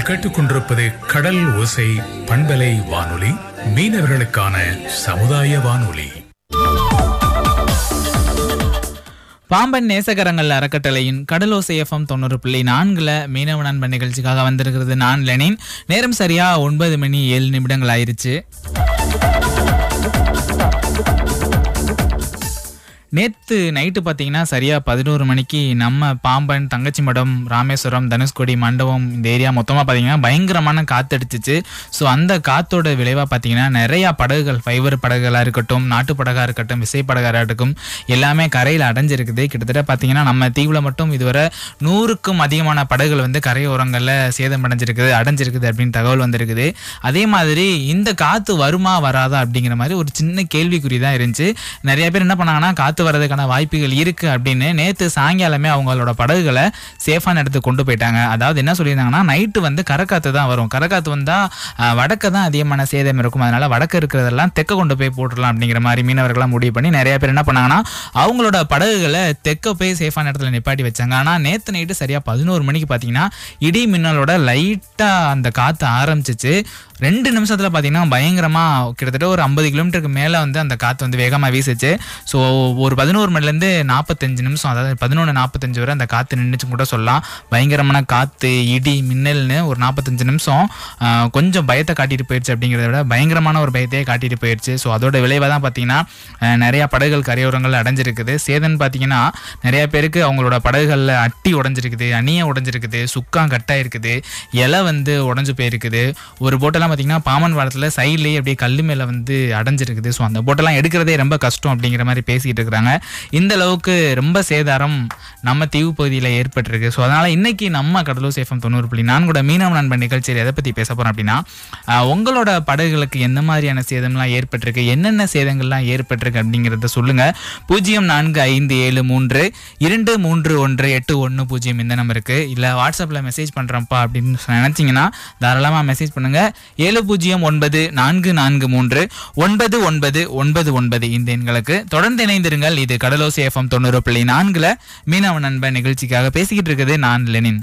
நீங்கள் கேட்டுக்கொண்டிருப்பது கடல் ஓசை பண்பலை வானொலி மீனவர்களுக்கான சமுதாய வானொலி. பாம்பன் நேசகரங்கள் அறக்கட்டளையின் கடலோசை எஃப்எம் தொண்ணூறு புள்ளி நான்குல மீனவ நண்பன் நிகழ்ச்சிக்காக வந்திருக்கிறது நான் லெனின். நேரம் சரியா ஒன்பது மணி ஏழு நிமிடங்கள் ஆயிருச்சு. நேற்று நைட்டு பார்த்தீங்கன்னா சரியாக பதினோரு மணிக்கு நம்ம பாம்பன் தங்கச்சி மடம் ராமேஸ்வரம் தனுஷ்கோடி மண்டபம் இந்த ஏரியா மொத்தமாக பார்த்தீங்கன்னா பயங்கரமான காத்தடிச்சிச்சு. ஸோ அந்த காத்தோட விளைவாக பார்த்தீங்கன்னா நிறையா படகுகள் ஃபைபர் படகுகளாக இருக்கட்டும் நாட்டு படகாக இருக்கட்டும் விசை படகாக இருக்கட்டும் எல்லாமே கரையில் அடைஞ்சிருக்குது. கிட்டத்தட்ட பார்த்தீங்கன்னா நம்ம தீவில் மட்டும் இதுவரை நூறுக்கும் அதிகமான படகுகள் வந்து கரையோரங்களில் சேதம் அடைஞ்சிருக்குது அடைஞ்சிருக்குது அப்படின்னு தகவல் வந்திருக்குது. அதே மாதிரி இந்த காற்று வருமா வராதா அப்படிங்கிற மாதிரி ஒரு சின்ன கேள்விக்குறி தான் இருந்துச்சு. நிறைய பேர் என்ன பண்ணாங்கன்னா காற்று வர்றதுக்கான வாய்ப்புகள் இருக்கு அப்படின்னு நேற்று சாயங்காலமே அவங்களோட படகுகளை சேஃபான இடத்துக்கு கொண்டு போயிட்டாங்க. அதாவது என்ன சொல்லியிருந்தாங்கன்னா நைட்டு வந்து கரக்காத்து தான் வரும். கரக்காத்து வந்தால் வடக்க தான் அதிகமான சேதம் இருக்கும். அதனால வடக்கு இருக்கிறதெல்லாம் தெற்க கொண்டு போய் போட்டுடலாம் அப்படிங்கிற மாதிரி மீனவர்கள்லாம் முடிவு பண்ணி நிறைய பேர் என்ன பண்ணாங்கன்னா அவங்களோட படகுகளை தெக்க போய் சேஃபான இடத்துல நிப்பாட்டி வச்சாங்க. ஆனால் நேற்று நைட்டு சரியாக பதினோரு மணிக்கு பார்த்தீங்கன்னா இடி மின்னலோட லைட்டாக அந்த காற்று ஆரம்பிச்சிச்சு. ரெண்டு நிமிஷத்தில் பார்த்தீங்கன்னா பயங்கரமாக கிட்டத்தட்ட ஒரு ஐம்பது கிலோமீட்டருக்கு மேலே வந்து அந்த காற்று வந்து வேகமாக வீசுச்சு. ஸோ ஒரு பதினோரு மணிலேருந்து நாற்பத்தஞ்சு நிமிஷம் அதாவது பதினொன்று நாற்பத்தஞ்சு வரை அந்த காற்று நின்றுச்சு கூட சொல்லலாம். பயங்கரமான காற்று இடி மின்னல்னு ஒரு நாற்பத்தஞ்சு நிமிஷம். கொஞ்சம் பயத்தை காட்டிட்டு போயிடுச்சு அப்படிங்கிறத விட பயங்கரமான ஒரு பயத்தையே காட்டிட்டு போயிடுச்சு. ஸோ அதோட விளைவாக தான் பார்த்தீங்கன்னா நிறையா படகுகள் கரையோரங்கள் அடைஞ்சிருக்குது. சேதன் பார்த்தீங்கன்னா நிறையா பேருக்கு அவங்களோட படகுகளில் அட்டி உடஞ்சிருக்குது அணியை உடஞ்சிருக்குது சுக்கான் கட்டாயிருக்குது இலை வந்து உடஞ்சு போயிருக்குது. ஒரு போட்டெல்லாம் பார்த்தீங்கன்னா பாமன் வாரத்தில் சைட்லேயே அப்படியே கல் மேலே வந்து அடைஞ்சிருக்குது. ஸோ அந்த போட்டெல்லாம் எடுக்கிறதே ரொம்ப கஷ்டம் அப்படிங்கிற மாதிரி பேசிக்கிட்டு இருக்கிறாங்க. இந்த அளவுக்கு ரொம்ப சேதாரம் நம்ம தீவு பகுதியில் ஏற்பட்டிருக்கு. ஸோ அதனால் இன்றைக்கி நம்ம கடலூர் சேஃபம் தொண்ணூறு புள்ளி நான்கூட மீனவ நண்பன் நிகழ்ச்சியில் எதை பற்றி பேச போகிறோம் அப்படின்னா உங்களோட படகுகளுக்கு எந்த மாதிரியான சேதம்லாம் ஏற்பட்டிருக்கு? என்னென்ன சேதங்கள்லாம் ஏற்பட்டிருக்கு அப்படிங்கிறத சொல்லுங்கள் பூஜ்ஜியம் நான்கு ஐந்து ஏழு மூன்று இரண்டு மூன்று ஒன்று எட்டு ஒன்று பூஜ்ஜியம் இந்த நம்பருக்கு இல்லை வாட்ஸ்அப்பில் மெசேஜ் பண்ணுறப்பா அப்படின்னு நினச்சிங்கன்னா தாராளமாக மெசேஜ் பண்ணுங்கள் ஏழு பூஜ்ஜியம் ஒன்பது நான்கு நான்கு மூன்று ஒன்பது ஒன்பது ஒன்பது ஒன்பது இந்த எண்களுக்கு தொடர்ந்து இணைந்திருங்கள். இது கடலோசி எஃப்எம் தொண்ணூறு புள்ளி நான்குல மீனவ நண்பன் நிகழ்ச்சிக்காக பேசிக்கிட்டு இருக்குது. நான் லெனின்.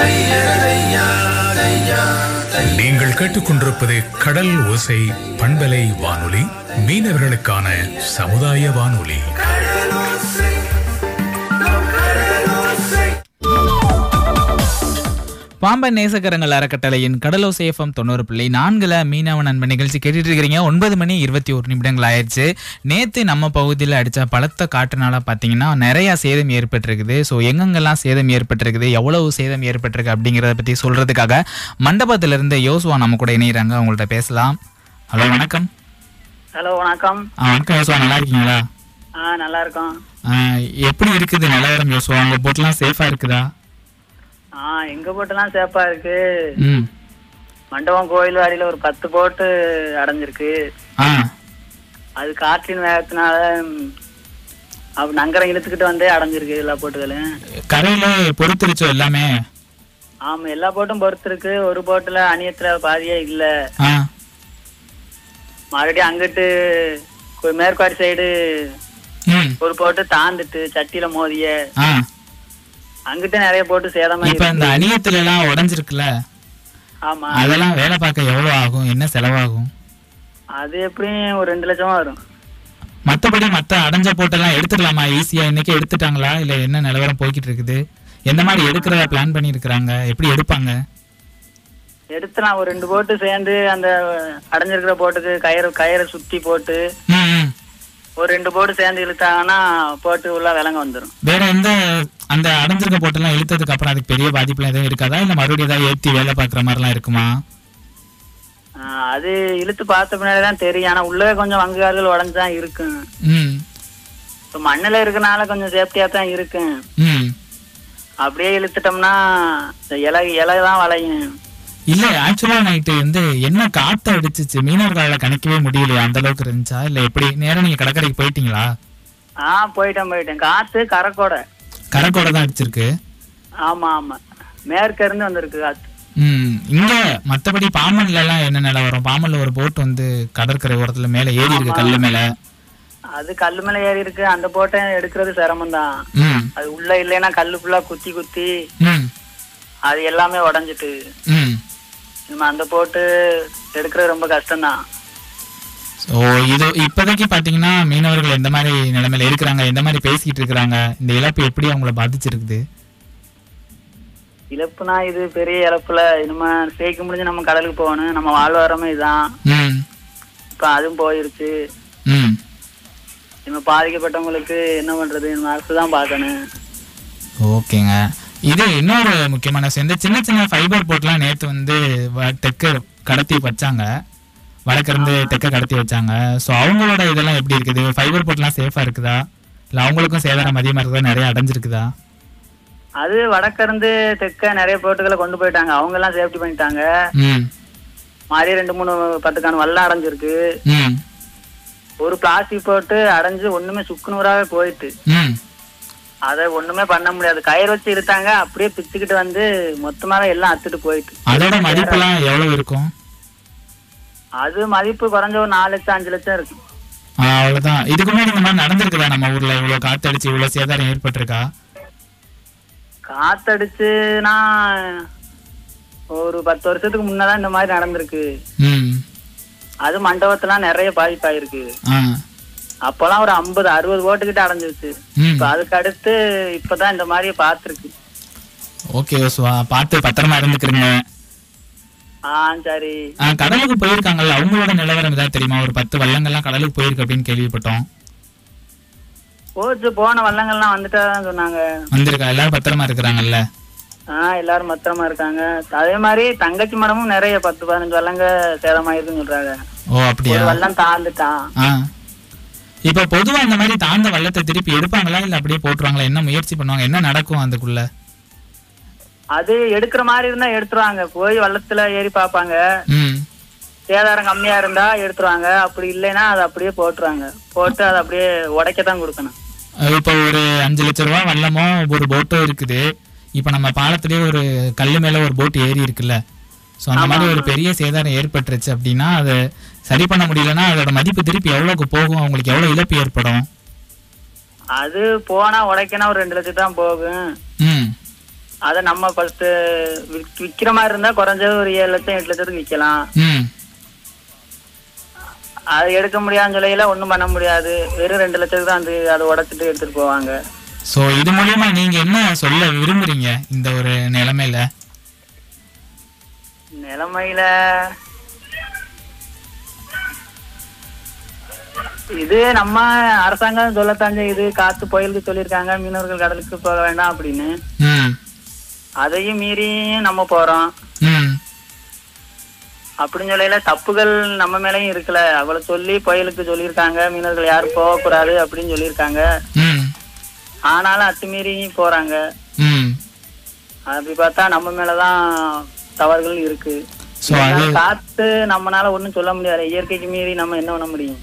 நீங்கள் கேட்டுக்கொண்டிருப்பது கடல் ஓசை பண்பலை வானொலி. மீனவர்களுக்கான சமுதாய வானொலி. பாம்பன் நேசக்கரங்கள் அறக்கட்டளையின் கடலோசை எஃப்எம் தொண்ணூறு புள்ளி நான்குல மீனவ நண்பன் நிகழ்ச்சி கேட்டுட்டு இருக்கிறீங்க ஒன்பது மணி இருபத்தி ஒரு நிமிடங்கள் ஆயிடுச்சு. நேற்று நம்ம பகுதியில் அடித்த பலத்த காற்றுனால பார்த்தீங்கன்னா நிறையா சேதம் ஏற்பட்டிருக்குது. ஸோ எங்கெங்கெல்லாம் சேதம் ஏற்பட்டிருக்குது? எவ்வளவு சேதம் ஏற்பட்டிருக்கு அப்படிங்கிறத பற்றி சொல்கிறதுக்காக மண்டபத்திலிருந்து யோசுவா நம்ம கூட இணைகிறாங்க அவங்கள்ட்ட பேசலாம். ஹலோ வணக்கம். ஹலோ வணக்கம். ஆ, வணக்கம் யோசுவா. நல்லா இருக்கீங்களா? ஆ நல்லா இருக்கோம். எப்படி இருக்குது? நிலவரம் யோசுவா. உங்கள் போட்லாம் சேஃபாக இருக்குதா? ஆ எங்க போட்டெல்லாம் சேஃபா இருக்கு. ம். மண்டபம் கோயில் வாடியில ஒரு பத்து போட்டு அடைஞ்சிருக்கு. ஆ. அது காற்றின் வேகத்தினால அப்ப நங்கரம் இழுத்துக்கிட்டு வந்தே அடைஞ்சிருக்கு எல்லா போட்டுகளும். கரையில பொறுத்துருச்சோ எல்லாமே? ஆமா எல்லா போட்டும் பொறுத்திருக்கு. ஒரு போட்டுல அணியத்துல பாதியே இல்ல. ஆ. மறுபடியும் அங்கிட்டு மேற்காடு சைடு ம். ஒரு போட்டு தாந்துட்டு சட்டியில மோதிய. ஆ. அங்கிட்ட நிறைய போட்டு சேதமா இப்ப இந்த அணியத்துல எல்லாம் உடைஞ்சிருக்குல்ல? ஆமா. அதெல்லாம் வேலை பார்க்க எவ்வளவு ஆகும்? என்ன செலவாகும்? அது எப்படியும் ஒரு ரெண்டு லட்சமா வரும். மத்தபடி மத்த அடைஞ்ச போட்டெல்லாம் எடுத்துடலாமா ஈஸியா இன்னைக்கு எடுத்துட்டாங்களா? இல்ல என்ன நிலவரம் போய்கிட்டு இருக்குது எந்த மாதிரி எடுக்கிறதா பிளான் பண்ணி இருக்கிறாங்க எப்படி எடுப்பாங்க? எடுத்து நான் ஒரு ரெண்டு போட்டு சேர்ந்து அந்த அடைஞ்சிருக்கிற போட்டுக்கு கயிறு கயிறை சுத்தி போட்டு. ஒரு ரெண்டு போட்டு சேர்ந்து இழுத்தாங்கன்னா போட்டு உள்ள விலங்க வந்துடும் வேற எந்த அந்த அடைஞ்சிருக்க போட்டெல்லாம் இழுத்ததுக்கு அப்புறம் அதுக்கு பெரிய பாதிப்புலாம் எதுவும் இருக்காதா? இல்ல மறுபடியும் ஏதாவது ஏத்தி வேலை பார்க்குற மாதிரிலாம் இருக்குமா? அது இழுத்து பார்த்த பின்னாடி தான் தெரியும். ஆனா உள்ளே கொஞ்சம் வங்குகால்கள் உடஞ்சுதான் இருக்கும். ம். இப்போ மண்ணில் இருக்கனால கொஞ்சம் சேஃப்டியாக தான் இருக்கும். அப்படியே இழுத்துட்டோம்னா இலை இலை தான் வளையும். இல்ல ஆக்சுவலா நைட்டு வந்து என்ன காத்து அடிச்சிச்சு? மீனவர்களால கணிக்கவே முடியலையா? அந்த அளவுக்கு இருந்துச்சா? இல்ல எப்படி? நேரா நீங்க கடற்கரைக்கு போயிட்டீங்களா? ஆ போயிட்டேன் போயிட்டேன். காத்து கரைக்கோடை. கரைக்கோட தான் அடிச்சிருக்கு. ஆமா ஆமா. மேற்க இருந்து வந்திருக்கு காத்து. ம் இங்க மத்தபடி பாம்பன்ல எல்லாம் என்ன நிலவரம் பாம்பன்ல ஒரு போட் வந்து கடற்கரை ஓரத்துல மேல ஏறி இருக்கு கல்லு மேல. அது கல்லு மேல ஏறி இருக்கு. அந்த போட்டை எடுக்கிறது சிரமம் தான். அது உள்ள இல்லைன்னா கல்லு ஃபுல்லா குத்தி குத்தி அது எல்லாமே உடஞ்சிட்டு. ம் இனிமே அந்த போட்டு எடுக்கிறது ரொம்ப கஷ்டம்தான். ஸோ இது இப்போதைக்கு பார்த்தீங்கன்னா மீனவர்கள் எந்த மாதிரி நிலைமையில இருக்கிறாங்க எந்த மாதிரி பேசிக்கிட்டு இருக்கிறாங்க இந்த இழப்பு எப்படி அவங்கள பாதிச்சிருக்குது? இழப்புனா இது பெரிய இழப்புல இனிமே சேர்க்க முடிஞ்சு நம்ம கடலுக்கு போகணும் நம்ம வாழ்வாரமே இதுதான் இப்ப அதுவும் போயிருச்சு. ம். இனிமே பாதிக்கப்பட்டவங்களுக்கு என்ன பண்றது? இனிமே அரசு தான் பார்க்கணும். ஓகேங்க. இது இன்னொரு முக்கியமான விஷயம். இந்த சின்ன சின்ன ஃபைபர் போட்லாம் நேற்று வந்து தெற்க கடத்தி வச்சாங்க. வடக்கிருந்து தெற்க கடத்தி வச்சாங்க. ஸோ அவங்களோட இதெல்லாம் எப்படி இருக்குது? ஃபைபர் போட்லாம் சேஃபாக இருக்குதா? இல்லை அவங்களுக்கும் சேதாரம் அதிகமாக இருக்குதா? நிறைய அடைஞ்சிருக்குதா? அது வடக்க இருந்து தெற்க நிறைய போட்டுகளை கொண்டு போயிட்டாங்க. அவங்க எல்லாம் சேஃப்டி பண்ணிட்டாங்க. ம். மாதிரி ரெண்டு மூணு பத்துக்கான வல்லம் அடைஞ்சிருக்கு. ம். ஒரு பிளாஸ்டிக் போட்டு அடைஞ்சு ஒண்ணுமே சுக்குநூறாவே போயிட்டு. ம். அதை ஒண்ணுமே பண்ண முடியாது. கயிறு வச்சு இழுத்தாங்க அப்படியே பிச்சுக்கிட்டு வந்து மொத்தமாவே எல்லாம் அத்துட்டு போயிட்டு. அதோட மதிப்பெல்லாம் எவ்வளோ இருக்கும்? அது மதிப்பு குறைஞ்ச ஒரு நாலு லட்சம் அஞ்சு லட்சம் இருக்கும். அவ்வளவுதான். இதுக்கு முன்னாடி இந்த மாதிரி நடந்திருக்குதா? நம்ம ஊர்ல இவ்வளவு காத்தடிச்சு இவ்வளவு சேதாரம் ஏற்பட்டிருக்கா? காத்தடிச்சுனா ஒரு பத்து வருஷத்துக்கு முன்னதான் இந்த மாதிரி நடந்திருக்கு. அது மண்டபத்தெல்லாம் நிறைய பாதிப்பாயிருக்கு. அப்பெல்லாம் ஒரு ஐம்பது அறுபது ஓட்டுக்கிட்ட அடைஞ்சிருச்சு. ம். இப்ப அதுக்கு அடுத்து இப்பதான் இந்த மாதிரியே பார்த்துருக்கு. ஓகே யோசுவா. பார்த்து பத்திரமா இருந்துக்கிறீங்க. ஆ சரி. கடலுக்கு போயிருக்காங்கல்ல அவங்களோட நிலவரம் ஏதாவது தெரியுமா? ஒரு பத்து வள்ளங்கள்லாம் கடலுக்கு போயிருக்கு அப்படின்னு கேள்விப்பட்டோம். போச்சு போன வள்ளங்கள்லாம் வந்துட்டாதான் சொன்னாங்க. வந்திருக்கா? எல்லாரும் பத்திரமா இருக்கிறாங்கல்ல? ஆ எல்லாரும் பத்திரமா இருக்காங்க. அதே மாதிரி தங்கச்சி மடமும் நிறைய பத்து பதினஞ்சு வள்ளங்க சேதமாயிருக்குன்னு சொல்றாங்க. ஓ அப்படியா? வள்ளம் தாழ்ந்துட்டான். இப்ப பொதுவா இந்த மாதிரி தாழ்ந்த வள்ளத்தை திருப்பி எடுப்பாங்களா? இல்ல அப்படியே போட்டுருவாங்களா? என்ன முயற்சி பண்ணுவாங்க? என்ன நடக்கும் அதுக்குள்ள? அது எடுக்கிற மாதிரி இருந்தா எடுத்துருவாங்க. போய் வள்ளத்துல ஏறி பார்ப்பாங்க. ம். சேதாரம் கம்மியா இருந்தா எடுத்துருவாங்க. அப்படி இல்லைன்னா அதை அப்படியே போட்டுருவாங்க. போட்டு அதை அப்படியே உடைக்க தான் கொடுக்கணும் இப்போ ஒரு அஞ்சு லட்ச ரூபா வல்லமோ ஒரு போட்டோ இருக்குது. இப்போ நம்ம பாலத்திலேயே ஒரு கல் மேல ஒரு போட் ஏறி இருக்குல்ல. ஸோ அந்த மாதிரி ஒரு பெரிய சேதாரம் ஏற்பட்டுருச்சு அப்படின்னா அதை சரி பண்ண முடியலன்னா அதோட மதிப்பு திருப்பி எவ்வளோக்கு போகும்? அவங்களுக்கு எவ்வளோ இழப்பு ஏற்படும்? அது போனா உடைக்கனா ஒரு ரெண்டு லட்சம் தான் போகும். அதை நம்ம ஃபர்ஸ்ட் விக்கிற மாதிரி இருந்தா குறைஞ்சது ஒரு ஏழு லட்சம் எட்டு லட்சத்துக்கு விற்கலாம் ம். அது எடுக்க முடியாதுன்னு சொல்லையில ஒண்ணும் பண்ண முடியாது. வெறும் ரெண்டு லட்சத்துக்கு தான் அந்த அதை உடைச்சிட்டு எடுத்துட்டு போவாங்க. ஸோ இது மூலியமா நீங்க என்ன சொல்ல விரும்புறீங்க இந்த ஒரு நிலைமையில? நிலைமையில இது நம்ம அரசாங்கம் சொல்லத்தான் செய்யுது காத்து புயலுக்கு சொல்லியிருக்காங்க மீனவர்கள் கடலுக்கு போக வேண்டாம் அப்படின்னு. அதையும் மீறி நம்ம போறோம். அப்படின்னு சொல்லையில தப்புகள் நம்ம மேலயும் இருக்குல்ல. அவளை சொல்லி புயலுக்கு சொல்லியிருக்காங்க மீனவர்கள் யாரும் போகக்கூடாது அப்படின்னு சொல்லியிருக்காங்க. ஆனாலும் அத்துமீறி போறாங்க. அப்படி பார்த்தா நம்ம மேலதான் தவறுகள் இருக்கு. காத்து நம்மனால ஒண்ணும் சொல்ல முடியாது. இயற்கைக்கு மீறி நம்ம என்ன பண்ண முடியும்?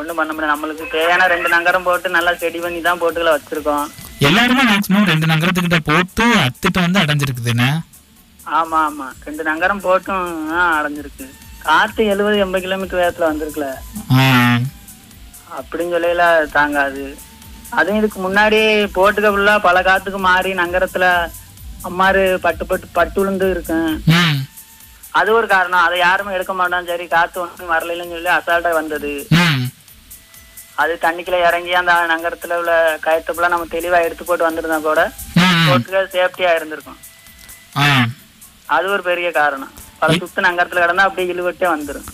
ம் ஒண்ணும் பண்ண முடியாது. நம்மளுக்கு தேவையான ரெண்டு நகரம் போட்டு நல்லா செடி பண்ணி தான் போட்டுகளை வச்சிருக்கோம். எல்லாருமே மேக்ஸிமம் ரெண்டு நகரத்துக்கிட்ட போட்டு அத்துட்டு வந்து அடைஞ்சிருக்குதுண்ணே ஆமா ஆமா. ரெண்டு நகரம் போட்டும் அடைஞ்சிருக்கு. காத்து எழுபது எண்பது கிலோமீட்டர் வேகத்துல வந்திருக்குல. அப்படின்னு சொல்லையில தாங்காது. அதுவும் இதுக்கு முன்னாடி போட்டுக்க ஃபுல்லா பல காத்துக்கு மாறி நகரத்துல அம்மாரு பட்டு பட்டு பட்டு விழுந்து இருக்கும். அது ஒரு காரணம். அதை யாருமே எடுக்க மாட்டோம் சரி காத்து ஒன்றும் வரலைன்னு சொல்லி அசால்ட்டா வந்தது. அது தண்ணிக்குள்ள இறங்கி அந்த நகரத்துல உள்ள கயத்தை ஃபுல்லா நம்ம தெளிவா எடுத்து போட்டு வந்திருந்தா கூட போட்டுக்க சேஃப்டியா இருந்திருக்கும். அது ஒரு பெரிய காரணம். பல சுத்து நகரத்துல கிடந்தா அப்படியே இழுவட்டே வந்துரும்.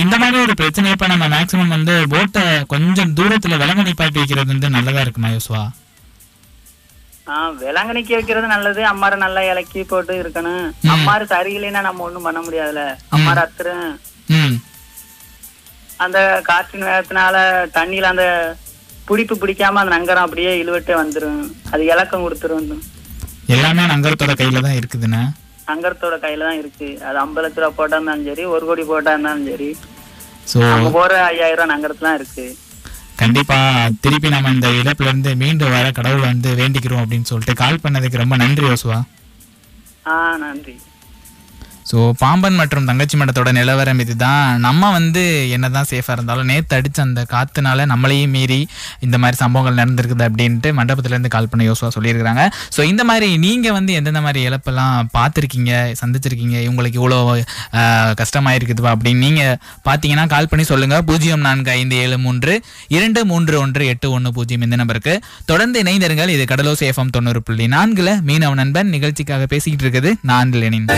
இந்த மாதிரி ஒரு பிரச்சனை இப்ப நம்ம மேக்ஸிமம் வந்து போட்டை கொஞ்சம் தூரத்துல விலங்கு நிப்பாட்டி வைக்கிறது வந்து நல்லதா இருக்குமா யோசுவா? விலங்கணிக்க வைக்கிறது நல்லது. அம்மாரை நல்லா இலக்கி போட்டு இருக்கணும். அம்மாரு சரியில்லைன்னா நம்ம ஒண்ணும் பண்ண முடியாதுல அம்மாரு அத்துரும் ம் அந்த காற்றின் வேகத்தினால தண்ணியில அந்த பிடிப்பு பிடிக்காம அந்த நங்கரம் அப்படியே இழுவட்டே வந்துரும். அது இலக்கம் கொடுத்துரும் எல்லாமே நகரத்தோட கையில தான் இருக்குதுண்ணே? நங்கரத்தோட கையில தான் இருக்கு. அது ஐம்பது லட்ச ரூபா போட்டா இருந்தாலும் சரி ஒரு கோடி போட்டா இருந்தாலும் சரி. நம்ம போற ஐயாயிரம் ரூபாய் நங்கரத்துல தான் இருக்கு. கண்டிப்பா திருப்பி நம்ம இந்த இழப்புல இருந்து மீண்டும் வர கடவுளை வந்து வேண்டிக்கிறோம் அப்படின்னு சொல்லிட்டு கால் பண்ணதுக்கு ரொம்ப நன்றி யோசுவா. ஆ நன்றி. ஸோ பாம்பன் மற்றும் தங்கச்சி மடத்தோட நிலவரம் இதுதான். நம்ம வந்து என்ன தான் சேஃபாக இருந்தாலும் நேற்று அடித்த அந்த காற்றுனால நம்மளையும் மீறி இந்த மாதிரி சம்பவங்கள் நடந்திருக்குது அப்படின்ட்டு மண்டபத்திலேருந்து கால் பண்ண யோசுவா சொல்லியிருக்கிறாங்க. ஸோ இந்த மாதிரி நீங்கள் வந்து எந்தெந்த மாதிரி இழப்பெல்லாம் பார்த்துருக்கீங்க சந்திச்சிருக்கீங்க உங்களுக்கு இவ்வளோ கஷ்டமாயிருக்குதுவா அப்படின்னு நீங்கள் பார்த்தீங்கன்னா கால் பண்ணி சொல்லுங்கள் பூஜ்ஜியம் நான்கு ஐந்து ஏழு மூன்று இரண்டு மூன்று ஒன்று எட்டு ஒன்று பூஜ்ஜியம் இந்த நம்பருக்கு. தொடர்ந்து இணைந்திருங்கள். இது கடலோ சேஃபம் தொண்ணூறு புள்ளி நான்கில் மீனவ நண்பன் நிகழ்ச்சிக்காக பேசிக்கிட்டு இருக்குது. நான் லெனின்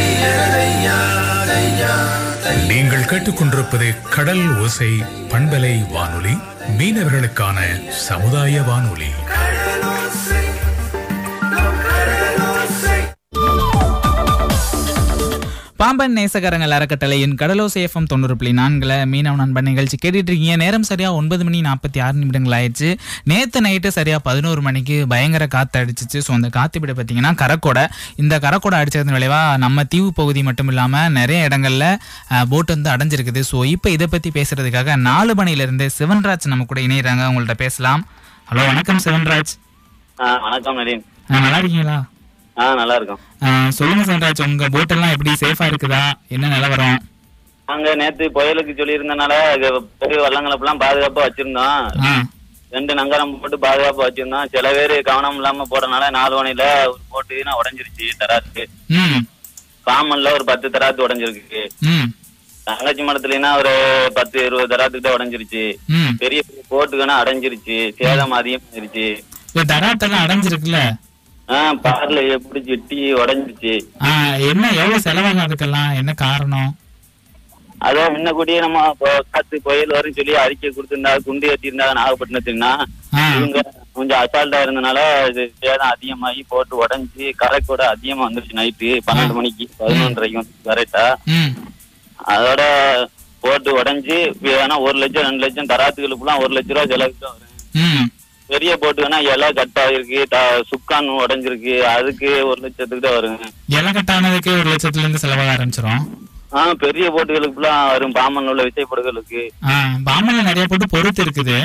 நீங்கள் கேட்டுக்கொண்டிருப்பது கடல் ஓசை பண்பலை வானொலி மீனவர்களுக்கான சமுதாய வானொலி. பாம்பன் நேசகரங்கள் அறக்கட்டளையின் கடலோசை எஃப்எம் தொண்ணூறு புள்ளி நான்குல மீனவ நண்பன் நிகழ்ச்சி கேட்டுட்டு இருக்கீங்க நேரம் சரியா ஒன்பது மணி நாற்பத்தி ஆறு நிமிடங்கள் ஆயிடுச்சு. நேற்று நைட்டு சரியா பதினோரு மணிக்கு பயங்கர காத்து அடிச்சிச்சு. ஸோ அந்த காத்து இப்படி பார்த்தீங்கன்னா கரக்கோடை. இந்த கரக்கோடை அடிச்சதன் விளைவா நம்ம தீவு பகுதி மட்டும் இல்லாமல் நிறைய இடங்கள்ல போட் வந்து அடைஞ்சிருக்குது. ஸோ இப்போ இதை பற்றி பேசுறதுக்காக நாலு மணிலேருந்து சிவன்ராஜ் நம்ம கூட இணையிறாங்க. உங்கள்ட்ட பேசலாம். ஹலோ வணக்கம் சிவன்ராஜ். வணக்கம் நல்லா இருக்கீங்களா? ஆ நல்லா இருக்கோம் சொல்லுங்க சிவன்ராஜ் உங்க போட்டெல்லாம் எப்படி? சேஃபா இருக்குதா? என்ன நிலவரம் நாங்க நேத்து புயலுக்கு சொல்லியிருந்தனால இது பெரிய வள்ளங்களப்பெல்லாம் பாதுகாப்பா வச்சிருந்தோம். ரெண்டு நங்கரம் போட்டு பாதுகாப்பா வச்சிருந்தோம். சில பேர் கவனம் இல்லாம போறதுனால நாலு மணில ஒரு போட்டு உடஞ்சிருச்சு தராத்து ம். பாமன்ல ஒரு பத்து தராத்து உடஞ்சிருக்கு. தங்கச்சி மடத்துலனா ஒரு பத்து இருபது தராத்துக்கிட்ட உடஞ்சிருச்சு. பெரிய பெரிய போட்டுக்கான அடைஞ்சிருச்சு. சேதம் அதிகமாயிருச்சு. தராத்தெல்லாம் அடைஞ்சிருக்குல்ல? பார்ல பிடிச்சி வெட்டி உடஞ்சிருச்சு. என்ன எவ்வளவு செலவாகும் அதுக்கெல்லாம்? என்ன காரணம்? அதான் முன்ன கூடியே நம்ம காத்து புயல் வரும் சொல்லி அறிக்கை கொடுத்திருந்தா குண்டு ஏற்றிருந்தா நாகப்பட்டினத்துக்குன்னா ஆ. இவங்க கொஞ்சம் அசால்ட்டா இருந்தனால இது சேதம் அதிகமாகி போட்டு உடைஞ்சு கரைக்கூட அதிகமா வந்துருச்சு நைட்டு பன்னெண்டு மணிக்கு பதினொன்றரைக்கு வந்து கரெக்டா அதோட போட்டு உடைஞ்சு வேணா ஒரு லட்சம் ரெண்டு லட்சம் தராத்துகளுக்குலாம் ஒரு லட்ச ரூபா செலவுக்கு பெரிய போட்டு வேணா இலை கட் ஆகிருக்கு சுக்கான் உடைஞ்சிருக்கு அதுக்கு ஒரு லட்சத்துக்கு தான் வருங்க. இலை கட்டானதுக்கு ஒரு லட்சத்துல இருந்து செலவாக ஆரம்பிச்சிரும். ஆ பெரிய போட்டுகளுக்குலாம் வரும் பாமன் உள்ள விசைப்படுகளுக்கு. பாமன்ல நிறைய போட்டு பொறுத்து இருக்குது.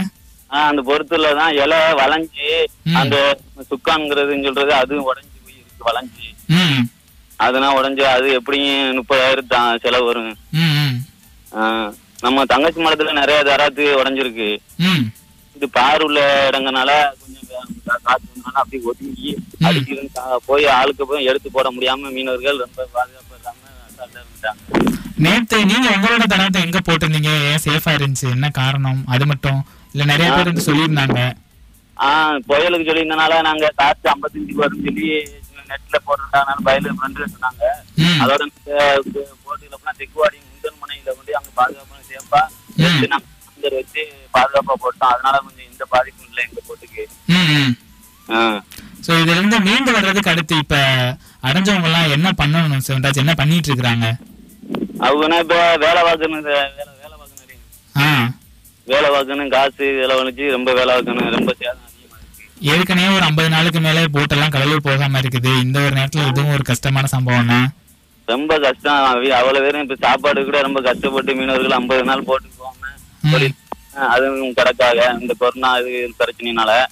அந்த பொருத்துல தான் இலை வளைஞ்சு. அந்த சுக்கான்ங்கிறதுன்னு சொல்றது அதுவும் உடைஞ்சு போய் இருக்கு வளைஞ்சு. அதெல்லாம் உடைஞ்சு அது எப்படியும் முப்பதாயிரம் செலவு வருங்க. நம்ம தங்கச்சி மரத்துல நிறைய தராத்து உடைஞ்சிருக்கு. இது பார் உள்ள இடங்கனால கொஞ்சம் கா- காத்து வந்தனால அப்படியே ஒதுங்கி போய் ஆளுக்கு போய் எடுத்து போட முடியாம மீனவர்கள் ரொம்ப பாதுகாப்பு இல்லாம நேத்து நீங்க உங்களோட தராத்தை எங்க போட்டிருந்தீங்க? ஏன் சேஃபா இருந்துச்சு? என்ன காரணம்? அது மட்டும்? இல்ல நிறைய பேர் வந்து சொல்லியிருந்தாங்க. ஆஹ் புயலுக்கு சொல்லியிருந்தனால நாங்க காசு ஐம்பத்தஞ்சு வரும்னு சொல்லி நெட்ல போட்டுட்டாங்க பயில ஃப்ரெண்டு சொன்னாங்க. அதோட போட்டுல போனா தெக்குவாடி முந்தன் முனையில கொண்டு அங்க பாதுகாப்பான சேஃபா அங்க வச்சு பாதுகாப்பா போட்டோம். அதனால கொஞ்சம் எந்த பாதிப்பும் இல்லை எங்க போட்டுக்கு. ஸோ இதுல இருந்து மீண்டு வர்றதுக்கு அடுத்து இப்ப அடைஞ்சவங்க எல்லாம் என்ன பண்ணணும் சிவன்ராஜ் என்ன பண்ணிட்டு இருக்காங்க அவங்க இப்ப வேலை பார்க்கணும் வேலை வேலை பார்க்கணும் வேலை பார்க்கணும் காசு செலவழிச்சு ரொம்ப வேலை பார்க்கணும் ரொம்ப சேதம் ஏற்கனவே ஒரு ஐம்பது நாளுக்கு மேலே போட்டெல்லாம் கடலூர் போகாம இருக்குது. இந்த ஒரு நேரத்துல இதுவும் ஒரு கஷ்டமான சம்பவம் தான் ரொம்ப கஷ்டம். அவ- அவ்வளவு பேரும் இப்ப சாப்பாடு கூட ரொம்ப கஷ்டப்பட்டு மீனவர்கள் ஐம்பது நாள் போட்டு போகாம ம். தொழில். அதுவும் கிடக்காக. இந்த கொரோனா இது பிரச்சனைனால.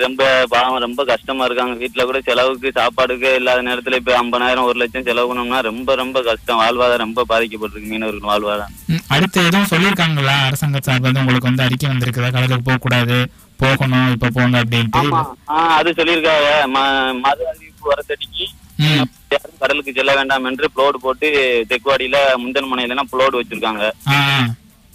ரொம்ப பாவம் ரொம்ப கஷ்டமா இருக்காங்க. வீட்டுல கூட செலவுக்கு சாப்பாடுக்கு இல்லாத நேரத்துல இப்ப ஐம்பதாயிரம் ஒரு லட்சம் செலவு பண்ணோம்னா ரொம்ப ரொம்ப கஷ்டம். வாழ்வாதாரம் ரொம்ப பாதிக்கப்பட்டிருக்கு. மீனவர்கள் வாழ்வாதாரம். அடுத்து எதுவும் சொல்லியிருக்காங்களா? அரசாங்க சார்பில் வந்து உங்களுக்கு வந்து அறிக்கை வந்திருக்குதா? கடலுக்கு போக கூடாது போகணும் இப்ப போங்க அப்படின்ட்டு. அது சொல்லியிருக்காங்க. ம- மறு அறிவிப்பு வரத்தடிக்கு கடலுக்கு செல்ல வேண்டாம் என்று பிளோடு போட்டு தெக்குவாடியில முந்தன் முனையில பிளோடு வச்சிருக்காங்க.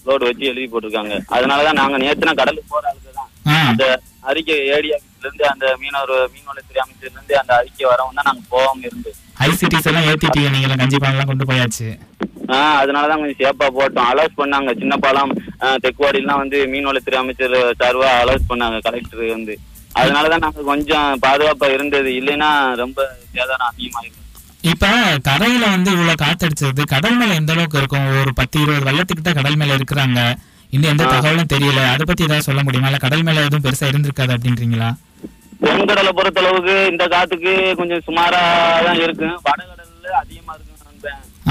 பிளோடு வச்சு எழுதி போட்டிருக்காங்க. அதனாலதான் நாங்க நேத்துனா கடலுக்கு போற ஆளுங்க தான் ஆ. அந்த அறிக்கை ஏடி ஆபீஸ்ல இருந்து அந்த மீனவர் மீன்வளத்துறை அமைச்சர்ல இருந்து அந்த அறிக்கை வரவும் தான் நாங்க போகாம இருந்து ஐசிடிஸ் எல்லாம் ஏத்திட்டீங்க நீங்க கஞ்சி எல்லாம் கொண்டு போயாச்சு. ஆஹ் அதனாலதான் கொஞ்சம் சேஃபா போட்டோம். அலோஸ் பண்ணாங்க. சின்ன பாலம் தெக்குவாடிலாம் வந்து மீன்வளத்துறை அமைச்சர் சார்பா அலோஸ் பண்ணாங்க கலெக்டர் வந்து. அதனாலதான் நாங்க கொஞ்சம் பாதுகாப்பா இருந்தது. இல்லைன்னா ரொம்ப சேதாரம் அதிகமாயிருக்கும் இப்ப கரையில வந்து இவ்வளவு காத்தடிச்சது கடல் மேல எந்த அளவுக்கு இருக்கும்? ஒரு பத்து இருபது வெள்ளத்துக்கிட்ட கடல் மேல இருக்கிறாங்க. இன்னும் எந்த தகவலும் தெரியல. அதை பத்தி ஏதாவது சொல்ல முடியுமா? இல்ல கடல் மேல எதுவும் பெருசா இருந்திருக்காது அப்படின்றீங்களா? தென்கடலை பொறுத்தளவுக்கு இந்த காத்துக்கு கொஞ்சம் சுமாரா தான் இருக்கும் வடகடல்ல அதிகமா.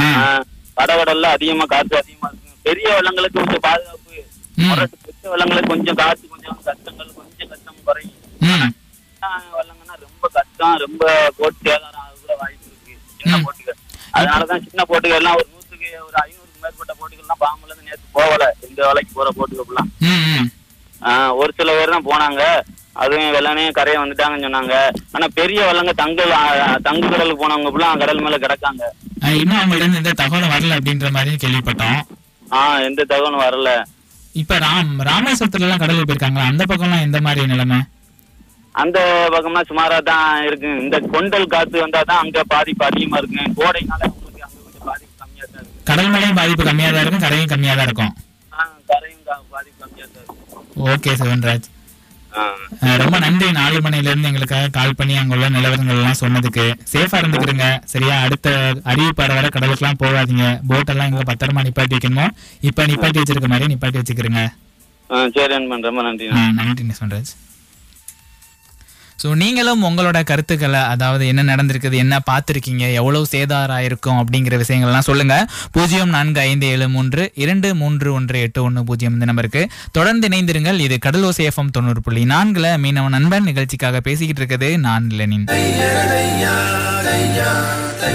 ஆஹ் வடகடல்ல அதிகமா காத்து அதிகமா இருக்கும் பெரிய வெள்ளங்களுக்கு கொஞ்சம் பாதுகாப்பு. பெரிய வெள்ளங்களுக்கு கொஞ்சம் காத்து கொஞ்சம் கஷ்டங்கள் கொஞ்சம் கஷ்டம் குறையும். வெள்ளங்கன்னா ரொம்ப கஷ்டம் ரொம்ப போட்டு சின்ன. போட்டுகள். அதனாலதான் சின்ன போட்டுகள் எல்லாம் ஒரு நூத்துக்கு ஒரு ஐநூறுக்கு மேற்பட்ட போட்டுகள்லாம் பாம்புல இருந்து நேற்று போகல. இந்த வேலைக்கு போற ஆஹ் ஒரு சில பேர் தான் போனாங்க. அதுவும் வெள்ளனே கரையை வந்துட்டாங்கன்னு சொன்னாங்க. ஆனா பெரிய வள்ளங்க தங்கல் ஆஹ் தங்கு கடலுக்கு போனவங்க ஃபுல்லா கடல் மேல கிடக்காங்க. இன்னும் அவங்கள்ட்ட எந்த தகவலும் வரல அப்படின்ற மாதிரி கேள்விப்பட்டோம். ஆஹ் எந்த தகவலும் வரல. இப்ப ராம் ராமேஸ்வரத்துல எல்லாம் கடலுக்கு போயிருக்காங்க அந்த பக்கம்லாம் எந்த மாதிரி நிலைமை? அந்த பக்கம்லாம் சுமாரா தான் இருக்கு. இந்த கொண்டல் காத்து வந்தா தான் அங்க பாதிப்பு அதிகமா இருக்கு. கோடைனால உங்களுக்கு அங்க கொஞ்சம் பாதிப்பு கம்மியா தான் இருக்கு. கடல் மலையும் பாதிப்பு கம்மியா தான் இருக்கும் கரையும் கம்மியா தான் இருக்கும். கரையும் பாதிப்பு தான் ஓகே சிவன்ராஜ் ரொம்ப நன்றி. நாலு மணில இருந்து எங்களுக்காக கால் பண்ணி அங்க உள்ள நிலவரங்கள் எல்லாம் சொன்னதுக்கு சேஃபா இருந்துக்கிறங்க. சரியா அடுத்த அறிவிப்பாடு வர கடலுக்குலாம் போகாதீங்க. போட் எல்லாம் இங்க பத்திரமா நிப்பாட்டி வைக்கணுமோ? இப்ப நிப்பாட்டி வச்சிருக்க மாதிரி நிப்பாட்டி வச்சுக்கிறங்க. சரி ரொம்ப நன்றி நன்றி சொன்ராஜ் ஸோ நீங்களும் உங்களோட கருத்துக்களை அதாவது என்ன நடந்திருக்குது என்ன பார்த்துருக்கீங்க எவ்வளவு சேதாரம் ஆயிருக்கும் அப்படிங்கிற விஷயங்கள்லாம் சொல்லுங்க. பூஜ்ஜியம் நான்கு ஐந்து ஏழு மூன்று இரண்டு மூன்று ஒன்று எட்டு ஒன்று பூஜ்ஜியம் இந்த நம்பருக்கு. தொடர்ந்து இணைந்திருங்கள். இது கடலூர் எஃப்எம் தொண்ணூறு புள்ளி நான்குல மீனவ நண்பன் நிகழ்ச்சிக்காக பேசிக்கிட்டு இருக்குது. நான் லெனின்.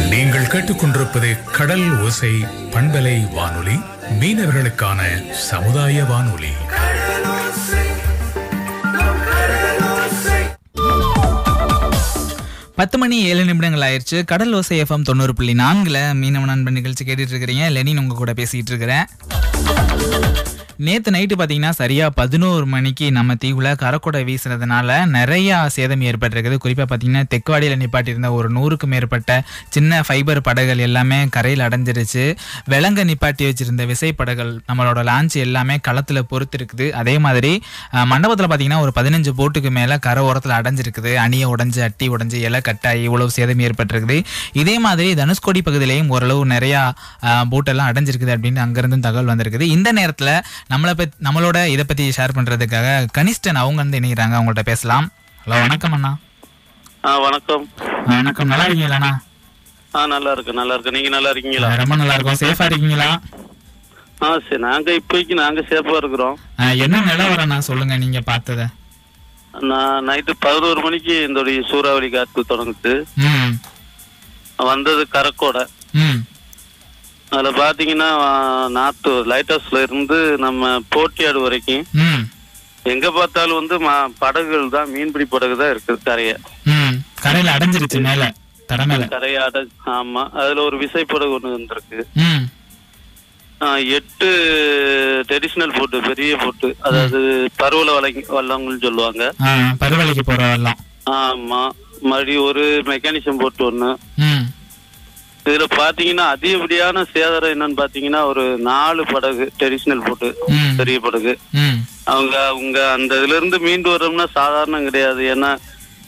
நீங்கள் கேட்டுக்கொண்டிருப்பது கடல் ஓசை பண்பலை வானொலி. மீனவர்களுக்கான சமுதாய வானொலி. பத்து மணி ஏழு நிமிடங்கள் ஆயிடுச்சு கடல் ஓசை எஃப்எம் தொண்ணூறு புள்ளி நான்குல மீனவ நண்பன் நிகழ்ச்சி கேட்டுட்டு இருக்கிறீங்க. லெனின் உங்க கூட பேசிகிட்டு இருக்கிறேன். நேற்று நைட்டு பார்த்தீங்கன்னா சரியாக பதினோரு மணிக்கு நம்ம தீவில் கரக்கொடை வீசுறதுனால நிறையா சேதம் ஏற்பட்டிருக்குது. குறிப்பாக பார்த்தீங்கன்னா தெக்குவாடியில் நிப்பாட்டியிருந்த ஒரு நூறுக்கும் மேற்பட்ட சின்ன ஃபைபர் படகுகள் எல்லாமே கரையில் அடைஞ்சிருச்சு. விலங்க நிப்பாட்டி வச்சிருந்த விசைப்படகுகள் நம்மளோட லான்ச் எல்லாமே களத்தில் பொறுத்திருக்குது. அதே மாதிரி மண்டபத்தில் பார்த்தீங்கன்னா ஒரு பதினஞ்சு போட்டுக்கு மேலே கரை ஓரத்தில் அடைஞ்சிருக்குது. அணியை உடஞ்சி அட்டி உடஞ்சி இலை கட்டாயி இவ்வளவு சேதம் ஏற்பட்டிருக்குது. இதே மாதிரி தனுஷ்கோடி பகுதியிலையும் ஓரளவு நிறையா போட்டெல்லாம் அடைஞ்சிருக்குது அப்படின்னு அங்கேருந்தும் தகவல் வந்திருக்குது. இந்த நேரத்தில் நம்மளை பத்தி நம்மளோட இதை பற்றி ஷேர் பண்ணுறதுக்காக கனிஷ்டன் அவங்க வந்து இணைகிறாங்க. அவங்கள்ட்ட பேசலாம். ஹலோ வணக்கம் அண்ணா. ஆ வணக்கம். வணக்கம். நல்லா இருக்கீங்களாண்ணா ஆ நல்லா இருக்கு நல்லா இருக்கு. நீங்க நல்லா இருக்கீங்களா? ரொம்ப நல்லா இருக்கும். சேஃபாக இருக்கீங்களா? ஆ சரி. நாங்க இப்போதைக்கு நாங்க சேஃபா இருக்கிறோம். என்ன நிலவரம்ண்ணா சொல்லுங்க நீங்க பார்த்தத. நான் நைட்டு பதினோரு மணிக்கு இந்த சூறாவளி காத்து தொடங்குச்சு ம். வந்தது கரக்கோடை. ம். அதுல பாத்தீங்கன்னா நாத்து லைட் ஹவுஸ்ல இருந்து நம்ம போட்டியாடு வரைக்கும் எங்க பார்த்தாலும் வந்து படகுகள் தான் மீன்பிடி படகு தான் இருக்குது கரைய கரையில் அடைஞ்சிருச்சு மேலே கரைய அடை ஆமா. அதுல ஒரு விசைப்படகு ஒண்ணு வந்திருக்கு ம். ஆ, எட்டு ட்ரெடிஷனல் போட்டு பெரிய போட்டு அதாவது பருவல வலை வல்லங்கள்னு சொல்லுவாங்க. ஆமா. மறுபடியும் ஒரு மெக்கானிசம் போட்டு ஒண்ணு. ம். இதுல பாத்தீங்கன்னா அதிகப்படியான சேதாரம் என்னன்னு பாத்தீங்கன்னா ஒரு நாலு படகு ட்ரெடிஷனல் போட்டு பெரிய படகு. அவங்க அவங்க அந்த இதுல இருந்து மீண்டு வர்றோம்னா சாதாரணம் கிடையாது. ஏன்னா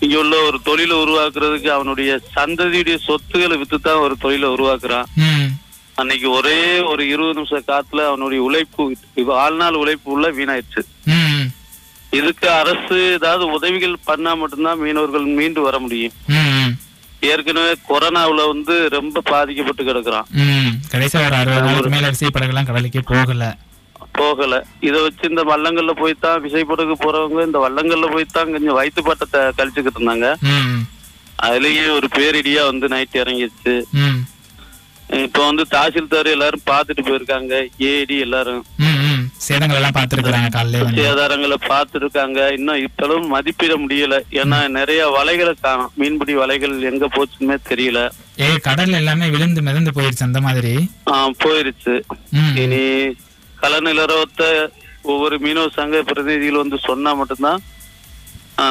இங்க உள்ள ஒரு தொழிலை உருவாக்குறதுக்கு அவனுடைய சந்ததியுடைய சொத்துக்களை வித்து தான் ஒரு தொழிலை உருவாக்குறான். அன்னைக்கு ஒரே ஒரு இருபது நிமிஷம் காத்துல அவனுடைய உழைப்பு வாழ்நாள் உழைப்பு உள்ள வீணாயிடுச்சு. இதுக்கு அரசு ஏதாவது உதவிகள் பண்ணா மட்டும்தான் மீனவர்கள் மீண்டு வர முடியும். ஏற்கனவே கொரோனாவுல வந்து ரொம்ப பாதிக்கப்பட்டு கிடக்குறான். கடலுக்கே போகல. போகல. இதை வச்சு இந்த வள்ளங்கள்ல போய்த்தான் விசைப்படகு போறவங்க இந்த வள்ளங்கள்ல போய்த்தான் கொஞ்சம் வயிற்று பாட்டத்தை கழிச்சுக்கிட்டு இருந்தாங்க. அதுலயே ஒரு பேரிடியா வந்து நைட் இறங்கிடுச்சு. இப்ப வந்து தாசில்தார் எல்லாரும் பார்த்துட்டு போயிருக்காங்க. ஏடி எல்லாரும். சேதங்கள் எல்லாம் காலையிலே வந்து. சேதாரங்களை பார்த்துருக்காங்க. இன்னும் இப்பளும் மதிப்பிட முடியல. ஏன்னா நிறைய வலைகளை காணும். மீன்பிடி வலைகள் எங்க போச்சுன்னே தெரியல. ஏ கடல் எல்லாமே விழுந்து மிதந்து போயிருச்சு அந்த மாதிரி. போயிருச்சு. இனி கள நிலவரத்தை ஒவ்வொரு மீனவ சங்க பிரதிநிதிகள் வந்து சொன்னா மட்டும்தான்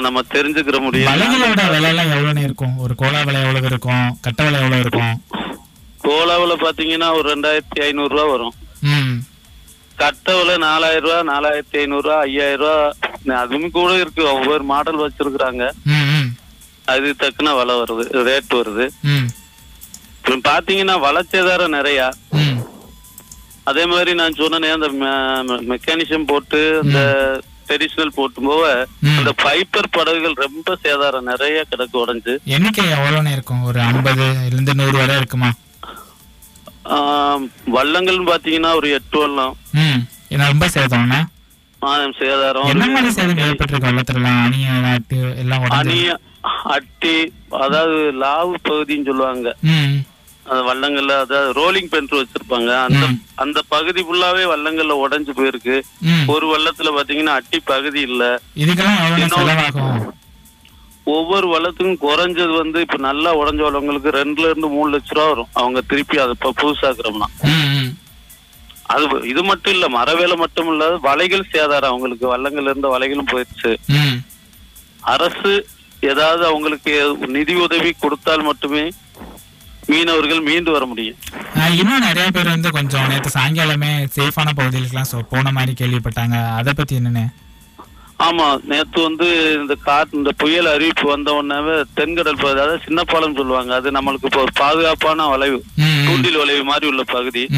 நம்ம தெரிஞ்சுக்கிற முடியும். வலைகளோட விலை எல்லாம் எவ்வளவுன்னு இருக்கும்? ஒரு கோலா விலை எவ்வளவு இருக்கும்? கட்ட விலை எவ்வளவு இருக்கும்? கோலாவுல பாத்தீங்கன்னா ஒரு ரெண்டாயிரத்தி ஐநூறு ரூபா வரும் கட்டவுல நாலாயிரம் ரூபா நாலாயிரத்தி ஐநூறு ரூபா ஐயாயிரம் ரூபா அதுவும் கூட இருக்கு. ஒவ்வொரு மாடல் வச்சிருக்கிறாங்க. அது தக்குன விலை வருது ரேட் வருது. ம். இப்ப பாத்தீங்கன்னா வளச்சேதாரம் நிறைய. அதே மாதிரி நான் சொன்னேனே அந்த மெக்கானிசம் போட்டு அந்த ட்ரெடிஷனல் போட்டு போக. அந்த பைப்பர் படகுகள் ரொம்ப சேதாரம் நிறைய கிடக்கு உடைஞ்சு. எண்ணிக்கை எவ்வளோன்னு இருக்கும்? ஒரு ஐம்பது இருந்து நூறு வரை இருக்குமா? வள்ளங்கள்னு பாத்தீங்கன்னா ஒரு எட்டு வல்லம் ம் ஏன்னா ரொம்ப சேதம்னா சேதாரம். என்ன மாதிரி சேதம் ஏற்பட்டிருக்கு வெள்ளத்துலலாம் அணிய நாட்டு எல்லாம் உடஞ்சி அணி அட்டி அதாவது லாவு பகுதின்னு சொல்லுவாங்க. அந்த வள்ளங்கள்ல அதாவது ரோலிங் பென்ட்ரு வச்சிருப்பாங்க. அந்த அந்த பகுதி ஃபுல்லாவே வள்ளங்கள்ல உடைஞ்சு போயிருக்கு. ஒரு வள்ளத்துல பாத்தீங்கன்னா அட்டி பகுதி இல்ல. ஒவ்வொரு வள்ளத்துக்கும் குறைஞ்சது வந்து இப்ப நல்லா உடஞ்ச வள்ளங்களுக்கு ரெண்டுல இருந்து மூணு லட்ச ரூபா வரும். அவங்க திருப்பி அதை இப்ப புதுசாக்குறோம்னா அது இது மட்டும் இல்ல மர வேலை மட்டும் இல்ல வலைகள் சேதாரம் அவங்களுக்கு. வள்ளங்கள்ல இருந்த வலைகளும் போயிடுச்சு. அரசு ஏதாவது அவங்களுக்கு நிதி உதவி கொடுத்தால் மட்டுமே மீனவர்கள் மீண்டு வர முடியும். இன்னும் நிறைய பேர் வந்து கொஞ்சம் நேற்று சாயங்காலமே சேஃபான பகுதிகளுக்குலாம் சொ- போன மாதிரி கேள்விப்பட்டாங்க. அதை பத்தி என்னன்னு? ஆமா நேத்து வந்து இந்த காத்து இந்த புயல் அறிவிப்பு வந்த உடனே தென்கடல் பகுதி அதாவது சின்ன பாலம் சொல்லுவாங்க அது நம்மளுக்கு இப்போ ஒரு பாதுகாப்பான வளைவு தூண்டில் வளைவு மாதிரி உள்ள பகுதி.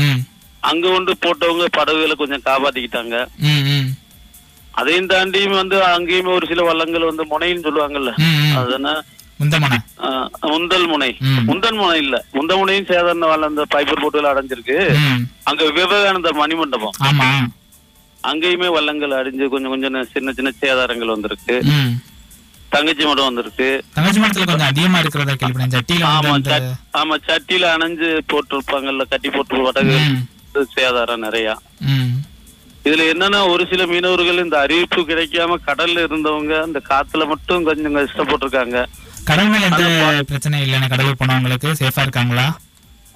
அங்க கொண்டு போட்டவங்க படகுகளை கொஞ்சம் காப்பாத்திக்கிட்டாங்க. அதையும் தாண்டியும் வந்து அங்கேயுமே ஒரு சில வள்ளங்கள் வந்து முனைன்னு சொல்லுவாங்கல்ல. ம், ம். அதுனா முந்தமன. ஆஹ், முந்தல் முனை. ம். முந்தல் முனை இல்ல. முந்த முனையும் அந்த பைப்பர் போட்டுல அடைஞ்சிருக்கு. அங்க விவேகானந்தர் மணிமண்டபம். ஆமா. அங்கேயுமே வள்ளங்கள் அடிஞ்சு கொஞ்சம் கொஞ்சம் சின்ன சின்ன சேதாரங்கள் வந்திருக்கு. தங்கச்சி மடம் வந்திருக்கு. தங்கச்சி மரத்துல கொஞ்சம் அதிகமா இருக்கிறதா கேள்விப்பட்டேன். சட்டியில ஆமா சட்டியில அணைஞ்சு போட்டிருப்பாங்கல்ல கட்டி போட்டு வடகு. சேதாரம் நிறைய. இதுல என்னன்னா ஒரு சில மீனவர்கள் இந்த அறிவிப்பு கிடைக்காம கடல்ல இருந்தவங்க இந்த காத்துல மட்டும் கொஞ்சம் கஷ்டப்பட்டிருக்காங்க கடல் மேல எந்த பிரச்சனை இல்லைன்னு கடலுக்கு போனவங்களுக்கு சேஃபா இருக்காங்களா?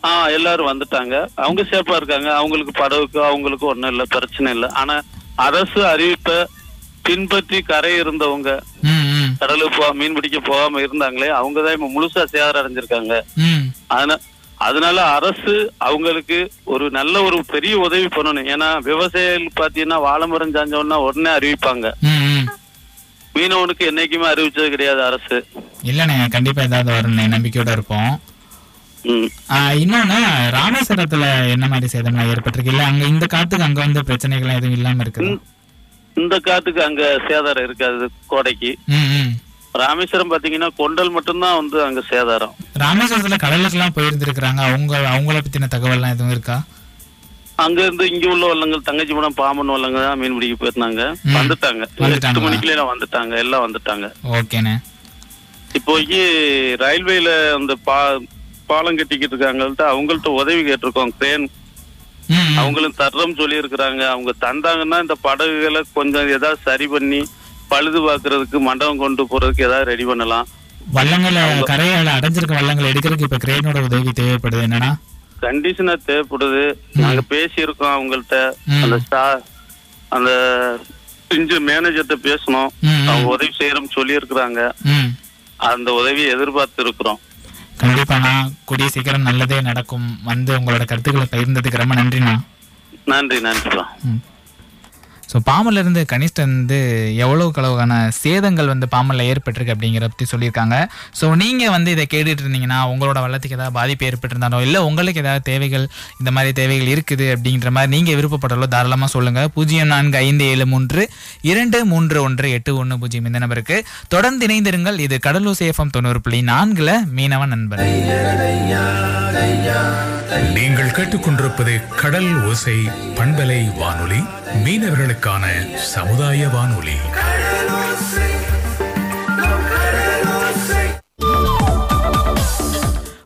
ஆஹ் எல்லாரும் வந்துட்டாங்க. அவங்க சேஃபா இருக்காங்க. அவங்களுக்கு படகுக்கு அவங்களுக்கு ஒண்ணும் இல்ல பிரச்சனை இல்ல. ஆனா அரசு அறிவிப்பை பின்பற்றி கரை இருந்தவங்க கடலுக்கு போ மீன் பிடிக்க போகாம இருந்தாங்களே அவங்கதான் இப்ப முழுசா சேதாரம் அடைஞ்சிருக்காங்க. அதனால அதனால அரசு அவங்களுக்கு ஒரு நல்ல ஒரு பெரிய உதவி பண்ணணும். ஏன்னா விவசாயிகள் பாத்தீங்கன்னா வாழை மரம் சாஞ்சோன்னா உடனே அறிவிப்பாங்க. மீனவனுக்கு என்னைக்குமே அறிவிச்சது கிடையாது அரசு. இல்லைண்ணே கண்டிப்பா ஏதாவது வரும்ண்ணே. நம்பிக்கையோட இருப்போம். இன்னொன்னு ராமேஸ்வரத்துல என்ன மாதிரி சேதம்லாம் ஏற்பட்டிருக்கு? இல்ல அங்க இந்த காத்துக்கு அங்க வந்து பிரச்சனைகள் எதுவும் இல்லாம இருக்குது? இந்த காத்துக்கு அங்க சேதாரம் இருக்காது கோடைக்கு. ராமேஸ்வரம் பாத்தீங்கன்னா கொண்டல் மட்டும்தான் வந்து அங்க சேதாரம். ராமேஸ்வரத்துல கடலுக்குலாம் போயிருந்திருக்கிறாங்க. அவங்க அவங்கள பத்தின தகவல்லாம் எதுவும் இருக்கா? அங்க இருந்து இங்க உள்ள வள்ளங்கள் தங்கச்சி மடம் பாம்பன் வள்ளங்க தான் மீன் பிடிக்க போயிருந்தாங்க. வந்துட்டாங்க? எட்டு மணிக்குள்ள எல்லாம் வந்துட்டாங்க. எல்லாம் வந்துட்டாங்க. ஓகேண்ணே. இப்போதைக்கு ரயில்வேல அந்த பா பாலம் கட்டிக்கிட்டு இருக்காங்கள்ட்ட அவங்கள்ட்ட உதவி கேட்டிருக்கோம் கிரேன். அவங்களும் தர்றோம் சொல்லி இருக்கிறாங்க அவங்க தந்தாங்கன்னா இந்த படகுகளை கொஞ்சம் ஏதாவது சரி பண்ணி பழுது பார்க்கறதுக்கு மண்டபம் கொண்டு போறதுக்கு ஏதாவது ரெடி பண்ணலாம். வள்ளங்களை கரையால அடைஞ்சிருக்க வள்ளங்களை எடுக்கிறதுக்கு இப்ப கிரேனோட உதவி தேவைப்படுது என்னன்னா? கண்டிஷனா தேவைப்படுது. நாங்க பேசியிருக்கோம் அவங்கள்ட்ட. அந்த ஸ்டா அந்த இன்ஜின் மேனேஜர்கிட்ட பேசணும். அவங்க. உதவி செய்யறோம் சொல்லி இருக்கிறாங்க அந்த உதவியை எதிர்பார்த்து இருக்கிறோம் கண்டிப்பாண்ணா கூடிய சீக்கிரம் நல்லதே நடக்கும். வந்து உங்களோட கருத்துக்களை பகிர்ந்ததுக்கு ரொம்ப நன்றிண்ணா. நன்றி நன்றிப்பா ஸோ பாம்பன்ல இருந்து கனிஷ்டன் வந்து எவ்வளோ அளவுக்கான சேதங்கள் வந்து பாம்பன்ல ஏற்பட்டிருக்கு அப்படிங்கிற பற்றி சொல்லியிருக்காங்க. ஸோ நீங்கள் வந்து இதை கேட்டுட்டு இருந்தீங்கன்னா உங்களோட வளத்துக்கு ஏதாவது பாதிப்பு ஏற்பட்டிருந்தாலோ இல்லை உங்களுக்கு ஏதாவது தேவைகள் இந்த மாதிரி தேவைகள் இருக்குது அப்படிங்கிற மாதிரி நீங்கள் விருப்பப்பட்டாலோ தாராளமாக சொல்லுங்கள் பூஜ்ஜியம் நான்கு ஐந்து ஏழு மூன்று இரண்டு மூன்று ஒன்று எட்டு ஒன்று பூஜ்ஜியம் இந்த நம்பருக்கு. தொடர்ந்து இணைந்திருங்கள். இது கடலூர் சேஃபம் தொண்ணூறு புள்ளி நான்கில் மீனவ நண்பர் நீங்கள் கேட்டுக்கொண்டிருப்பது கடல் ஓசை பண்பலை வானொலி மீனவர்களுக்கான சமுதாய வானொலி.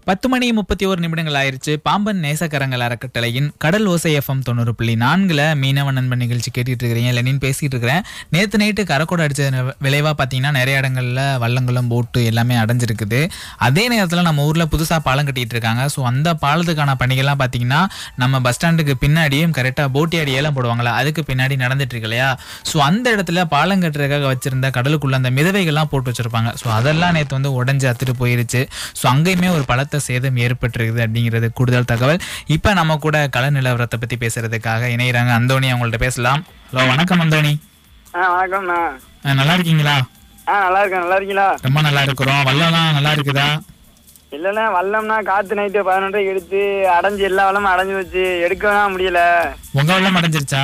பத்து மணி முப்பத்தி ஒரு நிமிடங்கள் ஆயிருச்சு. பாம்பன் நேசக்கரங்கள் அறக்கட்டளையின் கடல் ஓசை எஃப்எம் தொண்ணூறு புள்ளி நான்குல மீனவ நண்பன் நிகழ்ச்சி கேட்டுட்டு இருக்கிறீங்க லெனின் பேசிட்டு இருக்கிறேன் நேற்று நைட்டு கரக்கோடு அடிச்ச விளைவா பார்த்தீங்கன்னா நிறைய இடங்கள்ல வள்ளங்களும் போட்டு எல்லாமே அடைஞ்சிருக்குது. அதே நேரத்தில் நம்ம ஊர்ல புதுசா பாலம் கட்டிட்டு இருக்காங்க ஸோ அந்த பாலத்துக்கான பணிகள்லாம் பார்த்தீங்கன்னா நம்ம பஸ் ஸ்டாண்டுக்கு பின்னாடியும் கரெக்டாக போட்டியாடி ஏலம் போடுவாங்களா அதுக்கு பின்னாடி நடந்துட்டு இருக்கு இல்லையா? ஸோ அந்த இடத்துல பாலம் கட்டுறதுக்காக வச்சிருந்த கடலுக்குள்ள அந்த மிதவைகள்லாம் போட்டு வச்சிருப்பாங்க. ஸோ அதெல்லாம் நேற்று வந்து உடஞ்சி அத்துட்டு போயிருச்சு. ஸோ அங்கேயுமே ஒரு சேதம் ஏற்பட்டிருக்குது அப்படிங்கிறது கூடுதல் தகவல். இப்போ நம்ம கூட கள நிலவரத்தை பற்றி பேசுறதுக்காக இணையிறாங்க. அந்தோணி அவங்கள்ட்ட பேசலாம். ஹலோ வணக்கம் அந்தோணி அஹ் நல்லா இருக்கீங்களா? நல்லா இருக்கேன். நல்லா இருக்கீங்களா? ரொம்ப நல்லா இருக்கிறோம். வல்லம்லாம் நல்லா இருக்குதா? இல்லைண்ணா வல்லம்னா காத்து நைட்டு பதினொன்றரை எடுத்து அடைஞ்சு எல்லா வல்லமும் அடைஞ்சு வச்சு எடுக்கலாம் முடியல. உங்க வெள்ளம் அடைஞ்சிருச்சா?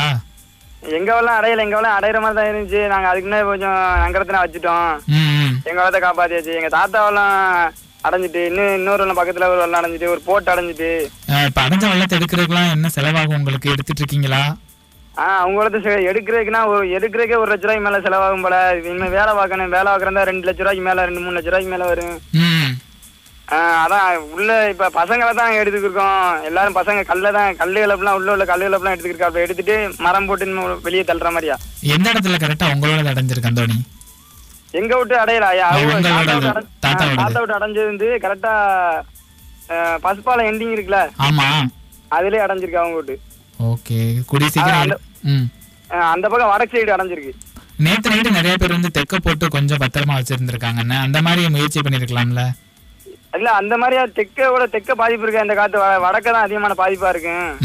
எங்க வல்லம் அடையல. எங்க வல்லம் அடையிற மாதிரி தான் இருந்துச்சு. நாங்க அதுக்கு முன்னாடி கொஞ்சம் நங்கரத்தின வச்சுட்டோம். எங்க வளத்தை காப்பாத்தியாச்சு. எங்க தாத்தா வல்லம் அடைஞ்சிட்டு இன்னும் இன்னொரு வல்லம் பக்கத்துல ஒரு வல்லம் அடைஞ்சிட்டு ஒரு போட்டு அடைஞ்சிட்டு. இப்ப அடைஞ்ச வெள்ளத்தை எடுக்கிறதுக்குலாம் என்ன செலவாகும் உங்களுக்கு? எடுத்துட்டு இருக்கீங்களா? ஆ அவங்க வளத்தை செ- எடுக்கிறதுக்குன்னா ஒரு எடுக்கிறதுக்கே ஒரு லட்ச ரூபாய்க்கு மேல செலவாகும் போல. இனிமே வேலை பார்க்கணும். வேலை பார்க்கறதா ரெண்டு லட்ச ரூபாய்க்கு மேல ரெண்டு மூணு லட்ச ரூபாய்க்கு மேல வரும். அதான் உள்ள இப்ப பசங்களை தான் எடுத்துக்கிருக்கோம். எல்லாரும் பசங்க கல்ல தான் கல்லு கலப்பெல்லாம் உள்ள உள்ள கல்லு கலப்பெல்லாம் எடுத்துக்கிருக்கா அப்ப எடுத்துட்டு மரம் போட்டு வெளியே தள்ளுற மாதிரியா? எந்த இடத்துல கரெக்டா உங்களோட அடைஞ்சிருக்கு அந்தோணி? எங்க விட்டு அடையல? தாத்தா விட்டு அடைஞ்சது வந்து கரெக்டா பசுப்பாலம் எண்டிங் இருக்குல்ல? ஆமா. அதுலயே அடைஞ்சிருக்கு அவங்க விட்டு. ஓகே. கூடிய சீக்கிரம் அந்த- ம். ஆஹ் அந்த பக்கம் வடக்கு சைடு அடைஞ்சிருக்கு. நேத்து நைட்டு நிறைய பேர் வந்து தெக்க போட்டு கொஞ்சம் பத்திரமா வச்சிருந்திருக்காங்கன்னு அந்த மாதிரி முயற்சி பண்ணிருக்கலாம்ல? இல்ல அந்த மாதிரியா தெக்க விட தெக்க பாதிப்பு இருக்கு? அந்த காத்து வடக்க தான் அதிகமான பாதிப்பா இருக்கு.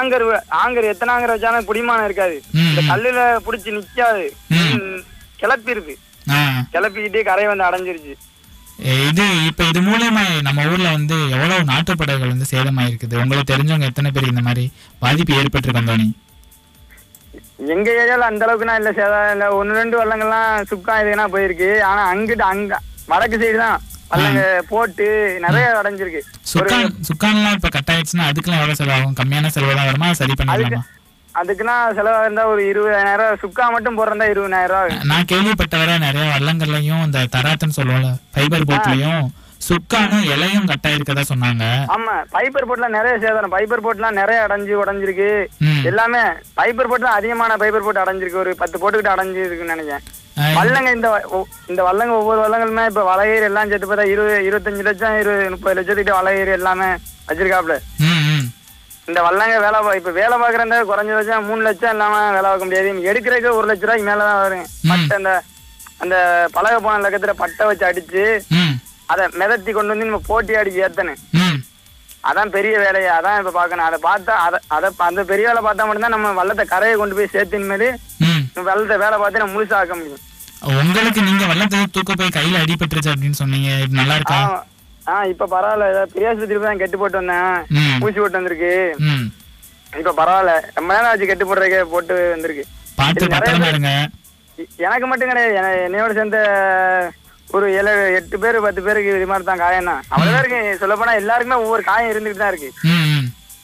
ஆங்கர் ஆங்கர் எத்தனை ஆங்கர் வச்சாலும் புடிமானம் இருக்காது. இந்த. கல்லுல புடிச்சு நிக்காது. கிளப்பிருது. கிளப்பிக்கிட்டே கரை வந்து அடைஞ்சிருச்சு. இது இப்ப இது மூலயமா நம்ம ஊர்ல வந்து எவ்வளவு நாட்டுப்படைகள் வந்து சேதமாயிருக்குது? உங்களுக்கு தெரிஞ்சவங்க எத்தனை பேர் இந்த மாதிரி பாதிப்பு ஏற்பட்டிருக்கு அந்தோணி? எங்க ஏரியால அந்த அளவுக்கு நான் இல்ல சேதம் இல்ல ஒன்னு ரெண்டு வள்ளங்கள்லாம் சுக்கா இதுனா போயிருக்கு. ஆனா அங்கிட்டு அங்க வடக்கு சைடு தான் வள்ளங்க போட்டு நிறைய அடைஞ்சிருக்கு. சுக்கான் சுக்கான்லாம் இப்ப கட் ஆயிடுச்சுன்னா அதுக்கெல்லாம் எவ்வளவு செலவாகும்? கம்மியான செலவு தான் வருமா? சரி பண்ணிடலாமா அதுக்குலாம் செலவா இருந்தா ஒரு இருபதாயிரம் ரூபாய் சுக்கா மட்டும் போடுறதா இருபதாயிரம். நான் கேள்விப்பட்டவரை நிறைய வள்ளங்கள்லயும் இந்த தராத்துன்னு சொல்லுவோம்ல ஃபைபர் போட்லயும் சுக்கானும் இலையும் கட் ஆயிருக்கதா சொன்னாங்க. ஆமா பைப்பர் போட்ல நிறைய சேதாரம் பைப்பர் போட்லாம் நிறைய அடைஞ்சு உடைஞ்சிருக்கு. எல்லாமே பைப்பர் போட் அதிகமான பைப்பர் போட்டு அடைஞ்சிருக்கு. ஒரு பத்து போட்டுக்கிட்டு அடைஞ்சிருக்குன்னு நினைக்கிறேன். ஆ, வள்ளங்க இந்த இந்த வள்ளங்க ஒவ்வொரு வள்ளங்களுமே இப்ப வளையர் எல்லாம் சேர்த்து பார்த்தா இருபது இருபத்தஞ்சு லட்சம் இருபது முப்பது லட்சத்துக்கிட்ட வளையர் எல்லாமே வச்சிருக்காப்ல. இந்த வள்ளங்க வேலை பா- இப்ப வேலை பாக்குறத குறைஞ்சபட்சம் மூணு லட்சம் இல்லாம வேலை பார்க்க முடியாது. எடுக்கிறதுக்கு ஒரு லட்ச ரூபாய்க்கு மேலதான் வரும். பட்டை அந்த அந்த பழக போன லக்கத்துல பட்டை வச்சு அடிச்சு அதை மிதத்தி கொண்டு வந்து நம்ம போட்டி அடிச்சு ஏத்தணும் ம். அதான் பெரிய வேலையை. அதான் இப்ப பாக்கணும் அதை பார்த்தா அதை அதை அந்த பெரிய வேலை பார்த்தா மட்டும்தான் நம்ம வள்ளத்தை கரையை கொண்டு போய் சேர்த்தின் மேலே ம். வெள்ளத்தை வேலை பார்த்து நம்ம முழுசா ஆக்க முடியும். உங்களுக்கு நீங்க வெள்ளத்தை தூக்க போய் கையில அடிபட்டுருச்சு அப்படின்னு சொன்னீங்க. நல்லா இருக்கா? ஆ, இப்ப பரவாயில்ல. ஏதோ பெரியாஸ்பத்திரி தான் கெட்டு போட்டு வந்தேன். ஊசி போட்டு வந்திருக்கு. இப்ப பரவாயில்ல. ரொம்ப நேரம் ஆச்சு கெட்டு போடுறதுக்கே போட்டு வந்திருக்கு. பார்த்து பத்திரமா இருங்க. எனக்கு மட்டும் கிடையாது. என- என்னையோட சேர்ந்த ஒரு ஏழு எட்டு பேர் பத்து பேருக்கு இது மாதிரி தான் காயம் தான் அவ்வளவு இருக்கு சொல்ல போனா எல்லாருக்குமே ஒவ்வொரு காயம் இருந்துட்டு தான் இருக்கு.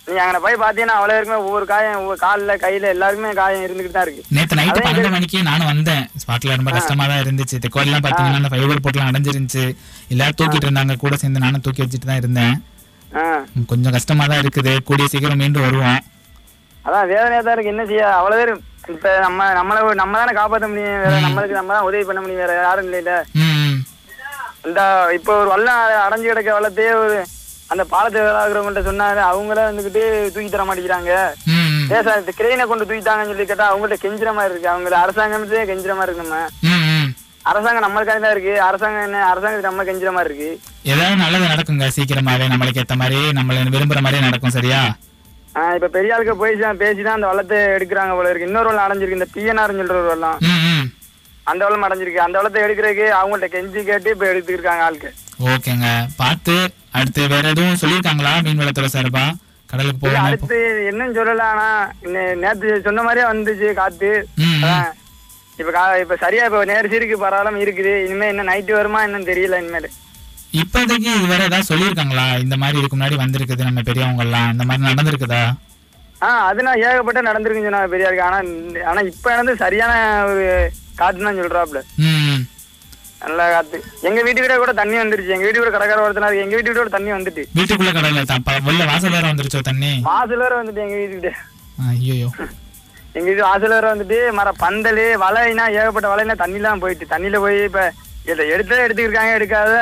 ம், ம். நீ அங்க போய் பாத்தீங்கன்னா அவ்வளவு இருக்குமே ஒவ்வொரு காயம் ஒவ்வொரு கால்ல கையில எல்லாருக்குமே காயம் இருந்துட்டு தான் இருக்கு. நேத்து நைட்டு பன்னெண்டு மணிக்கு நானும் வந்தேன். ஸ்பாட்ல ரொம்ப கஷ்டமா தான் இருந்துச்சு. தெக்கோடெல்லாம் பாத்தீங்கன்னா அந்த ஃபைபர் போட்லாம் அடைஞ்சிருந்துச்சு. எல்லாரும் தூக்கிட்டு இருந்தாங்க. கூட சேர்ந்து நானும் தூக்கி வச்சுட்டு தான் இருந்தேன். கொஞ்சம் கஷ்டமா தான் இருக்குது. கூடிய சீக்கிரம் மீண்டும் வருவோம். அதான் வேதனையா தான் இருக்கு. என்ன செய்ய? அவ்வளவு பேர் இப்ப நம்ம நம்மள நம்ம தானே காப்பாத்த முடியும். வேற நம்மளுக்கு நம்ம தான் உதவி பண்ண முடியும். வேற யாரும் ம். இந்த இப்போ ஒரு வல்லம் அடைஞ்சு கிடக்க வள்ளத்தையே ஒரு அந்த பாலத்தை வேலாகிறவங்கள்ட்ட சொன்னாரு அவங்களே வந்துகிட்டு தூக்கி தர மாட்டேங்கிறாங்க. ஏன் இந்த கிரெயினை கொண்டு தூக்கிட்டாங்கன்னு சொல்லி கேட்டா அவங்கள்ட்ட கெஞ்சுற மாதிரி இருக்கு. அவங்கள அரசாங்கமே கெஞ்சுற மாதிரி இருக்கு நம்ம. அரசாங்கம் நம்மளுக்காக தான் இருக்கு. அரசாங்கம் என்ன அரசாங்கத்துக்கு நம்ம கெஞ்சுற மாதிரி இருக்கு. ஏதாவது நல்லது நடக்குங்க சீக்கிரமாவே நம்மளுக்கு ஏத்த மாதிரி நம்மள விரும்புற மாதிரியே நடக்கும் சரியா? இப்ப பெரிய ஆளுக்கு போய் பேசிதான் அந்த வள்ளத்தை எடுக்கிறாங்க போல இருக்கு. இன்னொரு அடைஞ்சிருக்கு இந்த பிஎன்ஆர் சொல்ற ஒரு வல்லம் ம், ம். அந்த வல்லம் அடைஞ்சிருக்கு. அந்த வளத்தை எடுக்கிறதுக்கு அவங்கள்ட்ட கெஞ்சி கேட்டு இப்ப எடுத்துருக்காங்க ஆளுக்கு ஓகேங்க. பார்த்து அடுத்து வேற எதுவும் சொல்லியிருக்காங்களா மீன்வளத்துறை சார்பா? கடலுக்கு போகணும். அடுத்து என்னன்னு சொல்லல ஆனா நேத்து சொன்ன மாதிரியே வந்துச்சு காத்து. இப்ப இப்ப சரியா இப்ப நேரிசி இருக்கு பரவாயில்லாம இருக்குது. இனிமே என்ன நைட்டு வருமா என்னன்னு தெரியல இனிமேல். இப்போதைக்கு இது வேற ஏதாவது சொல்லியிருக்காங்களா? இந்த மாதிரி இதுக்கு முன்னாடி வந்திருக்குது நம்ம பெரியவங்க எல்லாம் இந்த மாதிரி நடந்திருக்குதா? ஆஹ் அது நான் ஏகப்பட்ட நடந்திருக்குன்னு சொன்னா பெரியா இருக்கு ஆனா ஆனா இப்ப நடந்து சரியான ஒரு தான் சொல்றாப்ல. நல்ல காத்து. எங்க வீட்டுக்கிட்ட கூட தண்ணி வந்துருச்சு. எங்க வீட்டு கூட கடற்கரை ஓரத்துல எங்க வீட்டுக்கிட்ட கூட தண்ணி வந்துட்டு. வீட்டுக்குள்ள வெளில வாசல் வேற வந்துருச்சோ தண்ணி? வாசல் வேற வந்துட்டு எங்க வீட்டுக்கிட்ட. ஐயோ எங்க வீட்டு வாசல் வேற வந்துட்டு மர பந்தல் வலைனா ஏகப்பட்ட வலைனா தண்ணிலாம் போயிட்டு. தண்ணியில போய் இப்ப இதை எடுத்ததே எடுத்துக்கிருக்காங்க எடுக்காத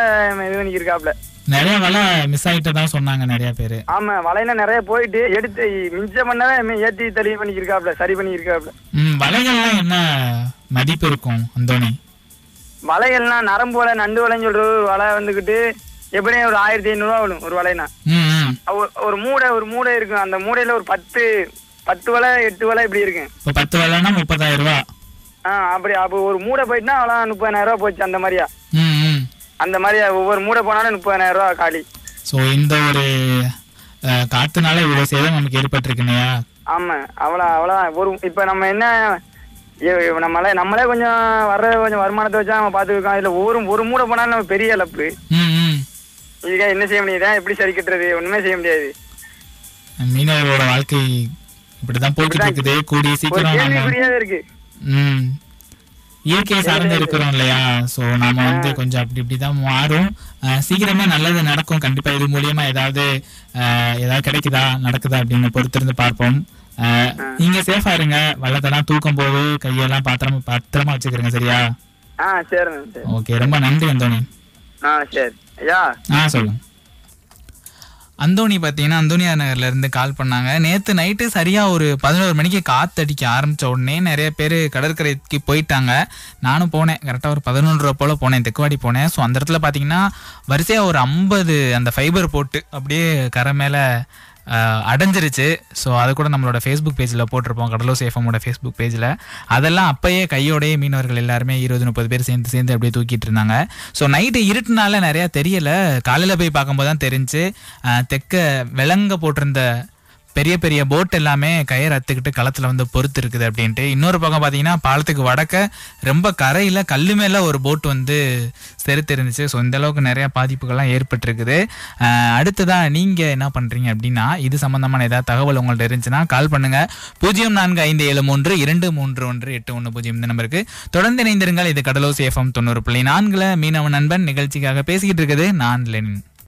இது பண்ணிக்கிருக்காப்ல. நிறைய வேலை மிஸ் ஆயிட்டு தான் சொன்னாங்க நிறைய பேரு. ஆமா வலைனா நிறைய போயிட்டு எடுத்து மிச்சம் பண்ணவே ஏத்தி தெளிவு பண்ணிக்கிருக்காப்ல சரி பண்ணிக்கிருக்காப்ல. ம் வலைகள்லாம் என்ன மதிப்பு இருக்கும் அந்தோணி. வலைகள்லாம் நரம்பு வலை நண்டு வலைன்னு சொல்ற ஒரு வலை வந்துகிட்டு எப்படியும் ஒரு ஆயிரத்தி ஐநூறுவா வரும் ஒரு வலைனா. ஒரு- மூடை ஒரு மூடை இருக்கும். அந்த மூடையில ஒரு பத்து பத்து வலை எட்டு வலை இப்படி இருக்கும். இப்போ பத்து வேலைன்னா முப்பதாயிரம் ரூபா. ஆ அப்படி அப்போ ஒரு மூடை போயிட்டுனா அவ்வளோ முப்பதாயிரம் ரூபா போச்சு அந்த மாதிரியா? அந்த மாதிரியா ஒவ்வொரு மூடை போனாலும் முப்பதாயிரம் ரூபா காலி. ஸோ இந்த ஒரு காத்துனால இவ்வளோ சேதம் நமக்கு ஏற்பட்டிருக்குனையா ஆமா அவ்வளோ அவ்வளோதான். ஒரு இப்போ நம்ம என்ன நம்மளே நம்மளே கொஞ்சம் வர்ற கொஞ்சம் வருமானத்தை வச்சா நம்ம பார்த்துருக்கோம் இதில் ஒரு ஒரு மூடை போனாலும் நம்ம பெரிய இழப்பு. இதுக்காக என்ன செய்ய முடியுதா எப்படி சரி கட்டுறது ஒண்ணுமே செய்ய முடியாது. மீனவர்களோட வாழ்க்கை இப்படிதான் போய்கிட்டு இருக்குது. கூடிய சீக்கிரம் இருக்கு. ம். இயற்கையை சார்ந்து இருக்கிறோம் இல்லையா? சோ நாம வந்து கொஞ்சம் அப்படி இப்படி தான் மாறும் சீக்கிரமே நல்லது நடக்கும். கண்டிப்பா இது மூலியமா ஏதாவது ஏதாவது கிடைக்குதா? நடக்குதா? அப்படின்னு பொறுத்திருந்து பார்ப்போம். நீங்க சேஃபா இருங்க. வள்ளத்தெல்லாம் தூக்கும் போது கையெல்லாம் பாத்திரமா பத்திரமா வச்சுக்கிறீங்க சரியா? ஆ சரிண்ணே சரி. ஓகே ரொம்ப நன்றி அந்தோணி. ஆ சரி. ஐயா? ஆ சொல்லுங்க. அந்தோணி பார்த்தீங்கன்னா அந்தோனியா நகர்ல இருந்து கால் பண்ணாங்க. நேத்து நைட்டு சரியா ஒரு பதினோரு மணிக்கு காத்தடிக்க ஆரம்பிச்ச உடனே நிறைய பேர் கடற்கரைக்கு போயிட்டாங்க. நானும் போனேன். கரெக்டாக ஒரு பதினொன்று ரூபா போல போனேன். தெக்குவாடி போனேன். ஸோ அந்த இடத்துல பார்த்தீங்கன்னா வரிசையா ஒரு ஐம்பது அந்த ஃபைபர் போட்டு அப்படியே கரை மேலே அடைஞ்சிருச்சு. ஸோ அது கூட நம்மளோட ஃபேஸ்புக் பேஜில் போட்டிருப்போம். கடலூர் சேஃபமோட ஃபேஸ்புக் பேஜில் அதெல்லாம் அப்போயே கையோடையே மீனவர்கள் எல்லாருமே இருபது முப்பது பேர் சேர்ந்து சேர்ந்து அப்படியே தூக்கிட்டு இருந்தாங்க. ஸோ நைட்டு இருட்டுனால நிறையா தெரியலை. காலையில் போய் பார்க்கும்போது தான் தெரிஞ்சு தெக்க விலங்க போட்டிருந்த பெரிய பெரிய போட் எல்லாமே கயிறு அத்துக்கிட்டு களத்தில் வந்து பொறுத்து இருக்குது அப்படின்ட்டு. இன்னொரு பக்கம் பார்த்தீங்கன்னா பாலத்துக்கு வடக்க ரொம்ப கரையில் கல்லு மேலே ஒரு போட் வந்து செருத்து இருந்துச்சு ஸோ இந்த அளவுக்கு பாதிப்புகள்லாம் ஏற்பட்டிருக்குது. அடுத்ததாக நீங்கள் என்ன பண்ணுறீங்க அப்படின்னா இது சம்மந்தமான ஏதாவது தகவல் உங்கள்கிட்ட இருந்துச்சுன்னா கால் பண்ணுங்கள் பூஜ்ஜியம் நான்கு ஐந்து ஏழு மூன்று இரண்டு மூன்று ஒன்று எட்டு ஒன்று பூஜ்ஜியம் இந்த நம்பருக்கு. தொடர்ந்து இணைந்திருங்கள். இது கடலோ சேஃபம் தொண்ணூறு புள்ளி நான்கில் மீனவ நண்பன் நிகழ்ச்சிக்காக பேசிக்கிட்டு இருக்குது. நான் லெனின்.